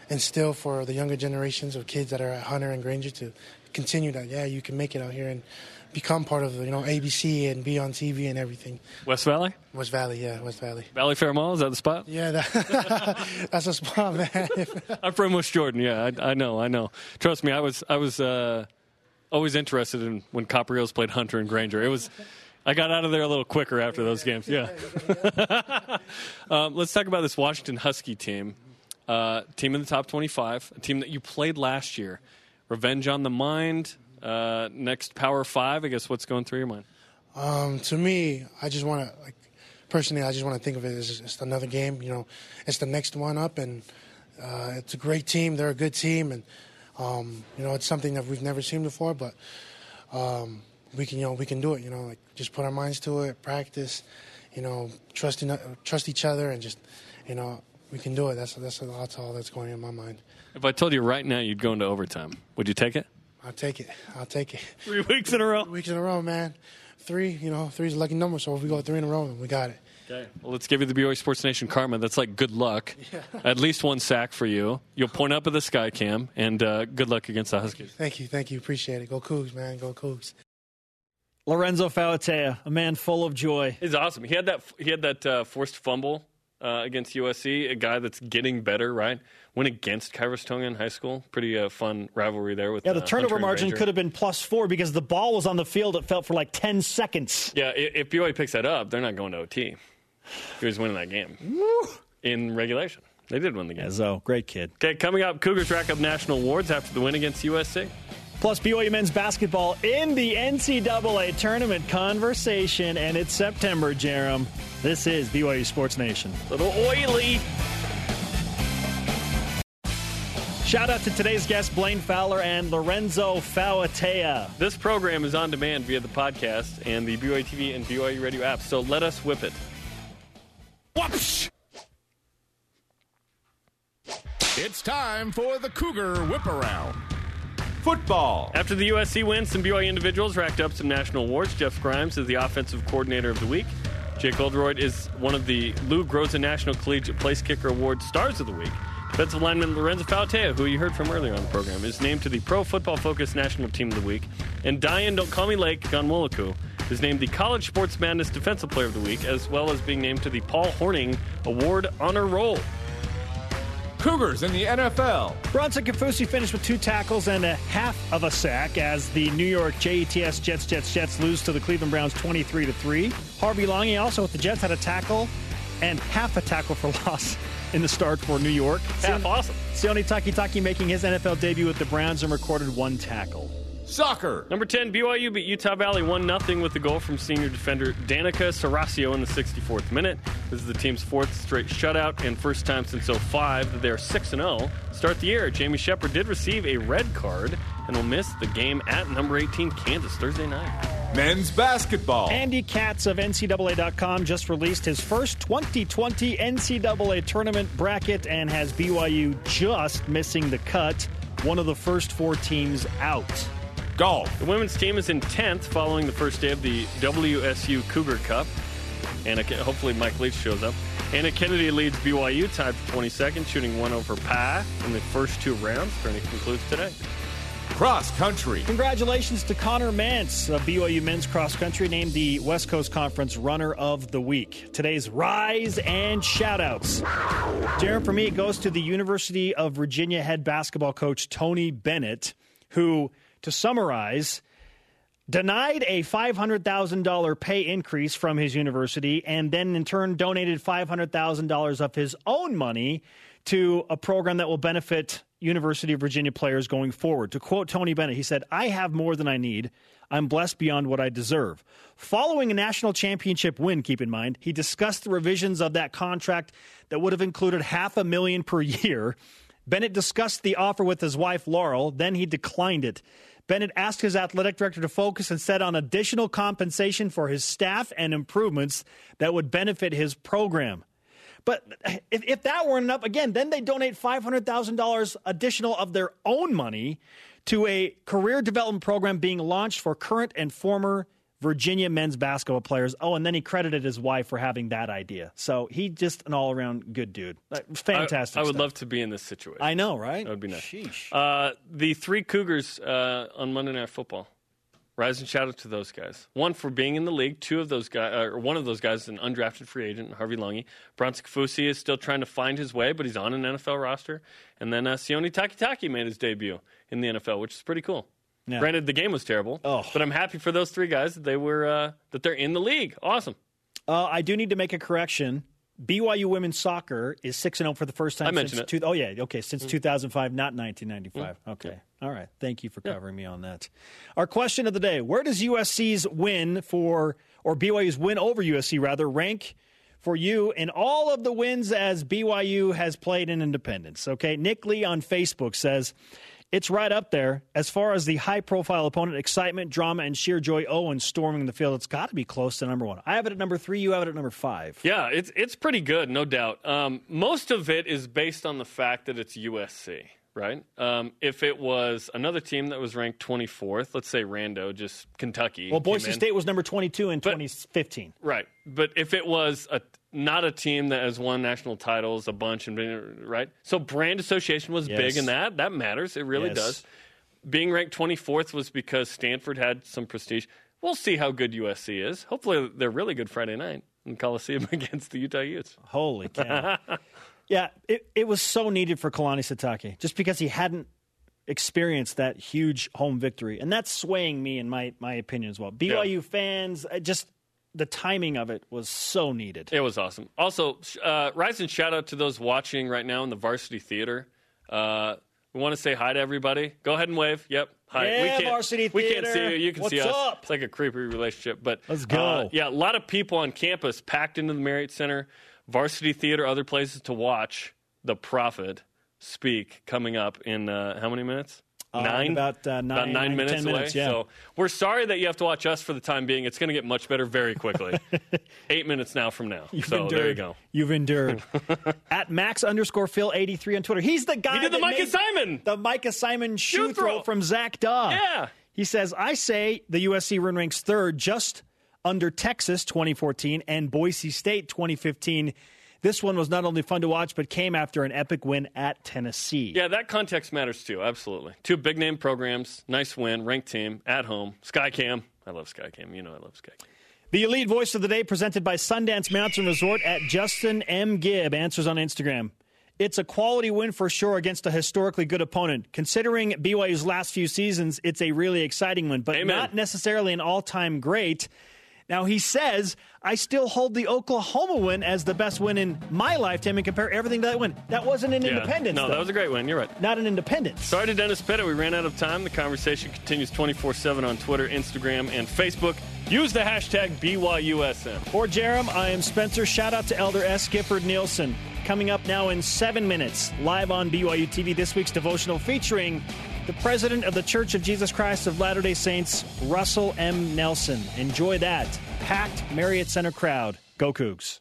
instill for the younger generations of kids that are at Hunter and Granger to continue that. Yeah, you can make it out here and become part of you know ABC and be on TV and everything. West Valley? West Valley, yeah, West Valley. Valley Fair Mall? Is that the spot? Yeah, that, <laughs> that's a spot, man. <laughs> I'm from West Jordan. Yeah, I, I know. I know. Trust me, I was I was uh, always interested in when Copper Hills played Hunter and Granger. It was. I got out of there a little quicker after those games. Yeah. <laughs> um, let's talk about this Washington Husky team. Uh, team in the top 25, a team that you played last year. Revenge on the mind. Uh, next Power Five. I guess what's going through your mind? Um, to me, I just want to, like, personally, I just want to think of it as just another game. You know, it's the next one up, and uh, it's a great team. They're a good team, and um, you know, it's something that we've never seen before. But um, we can, you know, we can do it. You know, like just put our minds to it, practice. You know, trust in, trust each other, and just, you know, we can do it. That's that's that's all that's going in my mind. If I told you right now you'd go into overtime, would you take it? I'll take it. I'll take it. <laughs> Three weeks in a row. Weeks in a row, man. Three, you know, three's a lucky number. So if we go three in a row, then we got it. Okay. Well, let's give you the BYU Sports Nation karma. That's like good luck. At least one sack for you. You'll point up at the sky cam, and uh, good luck against the Huskies. Thank you, thank you, appreciate it. Go Cougs, man. Go Cougs. Lorenzo Fauatea, a man full of joy. He's awesome. He had that. He had that uh, forced fumble uh, against USC. A guy that's getting better, right? Went against Khyiris Tonga in high school. Pretty uh, fun rivalry there with. Yeah, the uh, turnover margin could have been plus four because the ball was on the field. It felt for like 10 seconds. Yeah, i- if BYU picks that up, they're not going to OT. He was winning that game in regulation. They did win the game. Ezzo, great kid. Okay, coming up, Cougars rack up national awards after the win against USC. Plus, BYU men's basketball in the NCAA tournament conversation, and it's September, Jarom. This is BYU Sports Nation. Little oily. Shout out to today's guests, Blaine Fowler and Lorenzo Fauatea. This program is on demand via the podcast and the BYU TV and BYU radio app, so let us whip it. Whoops! It's time for the Cougar Whip Around. Football. After the USC win, some BYU individuals racked up some national awards. Jeff Grimes is the offensive coordinator of the week. Jake Oldroyd is one of the Lou Groza National Collegiate Place Kicker Award Stars of the Week. Defensive lineman Lorenzo Fauatea, who you heard from earlier on the program, is named to the Pro Football Focus National Team of the Week. And Dayan Don't Call Me Lake Ghanwoloku is named the College Sports Madness Defensive Player of the Week, as well as being named to the Paul Hornung Award Honor Roll. Cougars in the NFL. Bronson Kaufusi finished with two tackles and a half of a sack as the New York Jets Jets Jets Jets lose to the Cleveland Browns 23 to 3. Harvey Langi also with the Jets had a tackle and half a tackle for <laughs> loss in the start for New York. Half awesome. Sione Takitaki making his NFL debut with the Browns and recorded one tackle. Soccer. Number 10, BYU beat Utah Valley 1 0 with the goal from senior defender Danica Saracio in the 64th minute. This is the team's fourth straight shutout and first time since 05 that they're 6 0. Start the year, Jamie Shepard did receive a red card and will miss the game at number 18 Kansas Thursday night. Men's basketball. Andy Katz of NCAA.com just released his first 2020 NCAA tournament bracket and has BYU just missing the cut, one of the first four teams out. Golf. The women's team is in 10th following the first day of the WSU Cougar Cup. And hopefully Mike Leach shows up. Anna Kennedy leads BYU, tied for 22nd, shooting one over par in the first two rounds. Tourney concludes today. Cross country. Congratulations to Connor Mantz of BYU men's cross country, named the West Coast Conference Runner of the Week. Today's rise and shoutouts. Darren, for me, it goes to the University of Virginia head basketball coach Tony Bennett, who, to summarize, denied a $500,000 pay increase from his university and then in turn donated $500,000 of his own money to a program that will benefit University of Virginia players going forward. To quote Tony Bennett, he said, I have more than I need. I'm blessed beyond what I deserve. Following a national championship win, keep in mind, he discussed the revisions of that contract that would have included half a million per <laughs> year. Bennett discussed the offer with his wife, Laurel, then he declined it. Bennett asked his athletic director to focus instead on additional compensation for his staff and improvements that would benefit his program. But if, if that weren't enough, again, then they donate $500,000 additional of their own money to a career development program being launched for current and former Virginia men's basketball players. Oh, and then he credited his wife for having that idea. So he just an all around good dude. Fantastic. I, I would stuff. love to be in this situation. I know, right? That would be nice. Sheesh. Uh, the three Cougars uh, on Monday Night Football. Rise and shout out to those guys. One for being in the league. Two of those guys, uh, or one of those guys, is an undrafted free agent, Harvey Langi. Bronson Kaufusi is still trying to find his way, but he's on an NFL roster. And then uh, Sione Takitaki made his debut in the NFL, which is pretty cool. Yeah. Granted, the game was terrible, Oh. but I'm happy for those three guys that they were uh, that they're in the league. Awesome. Uh, I do need to make a correction. BYU women's soccer is six and zero for the first time. I mentioned since it. Two, oh yeah, okay, since thousand five, not nineteen ninety five. Okay, all right. Thank you for covering me on that. Our question of the day: Where does USC's win for, or BYU's win over USC rather, rank for you in all of the wins as BYU has played in Independence? Okay, Nick Lee on Facebook says. It's right up there as far as the high profile opponent, excitement, drama, and sheer joy. Owen storming the field. It's got to be close to number one. I have it at number three. You have it at number five. Yeah, it's it's pretty good, no doubt. Um, most of it is based on the fact that it's USC, right? Um, if it was another team that was ranked 24th, let's say Rando, just Kentucky. Well, Boise. State was number 22 in But- 2015. right? But if it was a not a team that has won national titles a bunch and been right, so brand association was Yes. big in that. That matters. It really Yes. does. Being ranked 24th was because Stanford had some prestige. We'll see how good USC is. Hopefully, they're really good Friday night in Coliseum <laughs> against the Utah Utes. Holy cow. <laughs> yeah, it, it was so needed for Kalani Sitake just because he hadn't experienced that huge home victory. And that's swaying me in my, my opinion as well. BYU fans, uh, just the timing of it was so needed. It was awesome. Also, uh, rise and shout out to those watching right now in the Varsity Theater. Uh, we want to say hi to everybody. Go ahead and wave. Yep. Hi. Yeah, we can't, Varsity We can't see you. You can What's see us. up? It's like a creepy relationship. But Let's go. uh, yeah, a lot of people on campus packed into the Marriott Center, Varsity Theater, other places to watch the Prophet speak coming up in uh, how many minutes? Uh, about, uh, nine- nine to minutes 10 away. minutes, yeah. So we're sorry that you have to watch us for the time being. It's going to get much better very quickly. <laughs> Eight minutes now from now. You've so endured. there you go. You've endured. <laughs> At Max underscore Phil eighty three on Twitter. He's the guy. He did the Micah Simon. The Micah Simon shoe Shoe throw throw. from Zach Daw. Yeah. He says, I say the USC run ranks third just under Texas 2014 and Boise State 2015. This one was not only fun to watch, but came after an epic win at Tennessee. Yeah, that context matters too. Absolutely. Two big name programs, nice win, ranked team at home. Skycam. I love Skycam. You know I love Skycam. The elite voice of the day presented by Sundance Mountain Resort at Justin M. Gibb answers on Instagram. It's a quality win for sure against a historically good opponent. Considering BYU's last few seasons, it's a really exciting one, but Amen. not necessarily an all time great. Now, he says, I still hold the Oklahoma win as the best win in my lifetime and compare everything to that win. That wasn't an Yeah. independence. No, though. that was a great win. You're right. not an independence. Sorry to Dennis Pettit. We ran out of time. The conversation continues 24 7 on Twitter, Instagram, and Facebook. Use the hashtag BYUSN. For Jarom, I am Spencer. Shout out to Elder S. Gifford Nielsen. Coming up now in seven minutes, live on BYU TV, this week's devotional featuring the president of the Church of Jesus Christ of Latter day Saints, Russell M. Nelson. Enjoy that. Packed Marriott Center crowd. Go Cougs.